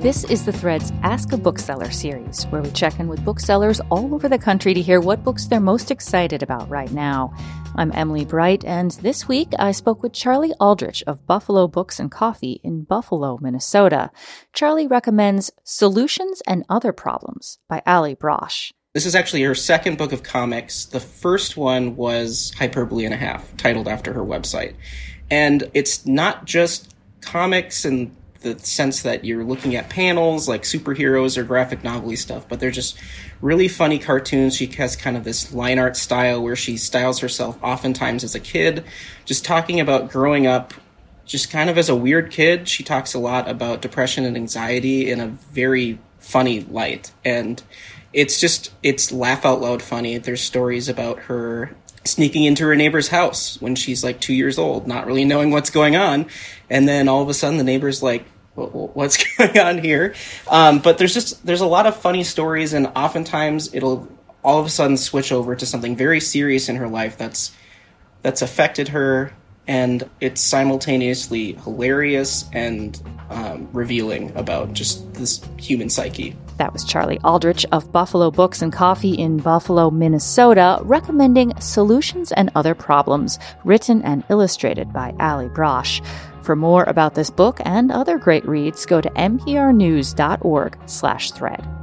This is the Threads Ask a Bookseller series, where we check in with booksellers all over the country to hear what books they're most excited about right now. I'm Emily Bright, and this week I spoke with Charlie Aldrich of Buffalo Books and Coffee in Buffalo, Minnesota. Charlie recommends Solutions and Other Problems by Allie Brosh. This is actually her second book of comics. The first one was Hyperbole and a Half, titled after her website. And it's not just comics in the sense that you're looking at panels like superheroes or graphic novel stuff, but they're just really funny cartoons. She has kind of this line art style where she styles herself oftentimes as a kid, just talking about growing up just kind of as a weird kid. She talks a lot about depression and anxiety in a very funny light. And it's just it's laugh out loud funny. There's stories about her sneaking into her neighbor's house when she's like two years old, not really knowing what's going on, and then all of a sudden the neighbor's like, "What's going on here?" Um, but there's just there's a lot of funny stories, and oftentimes it'll all of a sudden switch over to something very serious in her life that's that's affected her and it's simultaneously hilarious and um, revealing about just this human psyche. That was Charlie Aldrich of Buffalo Books and Coffee in Buffalo, Minnesota, recommending Solutions and Other Problems, written and illustrated by Allie Brosh. For more about this book and other great reads, go to mprnews.org slash thread.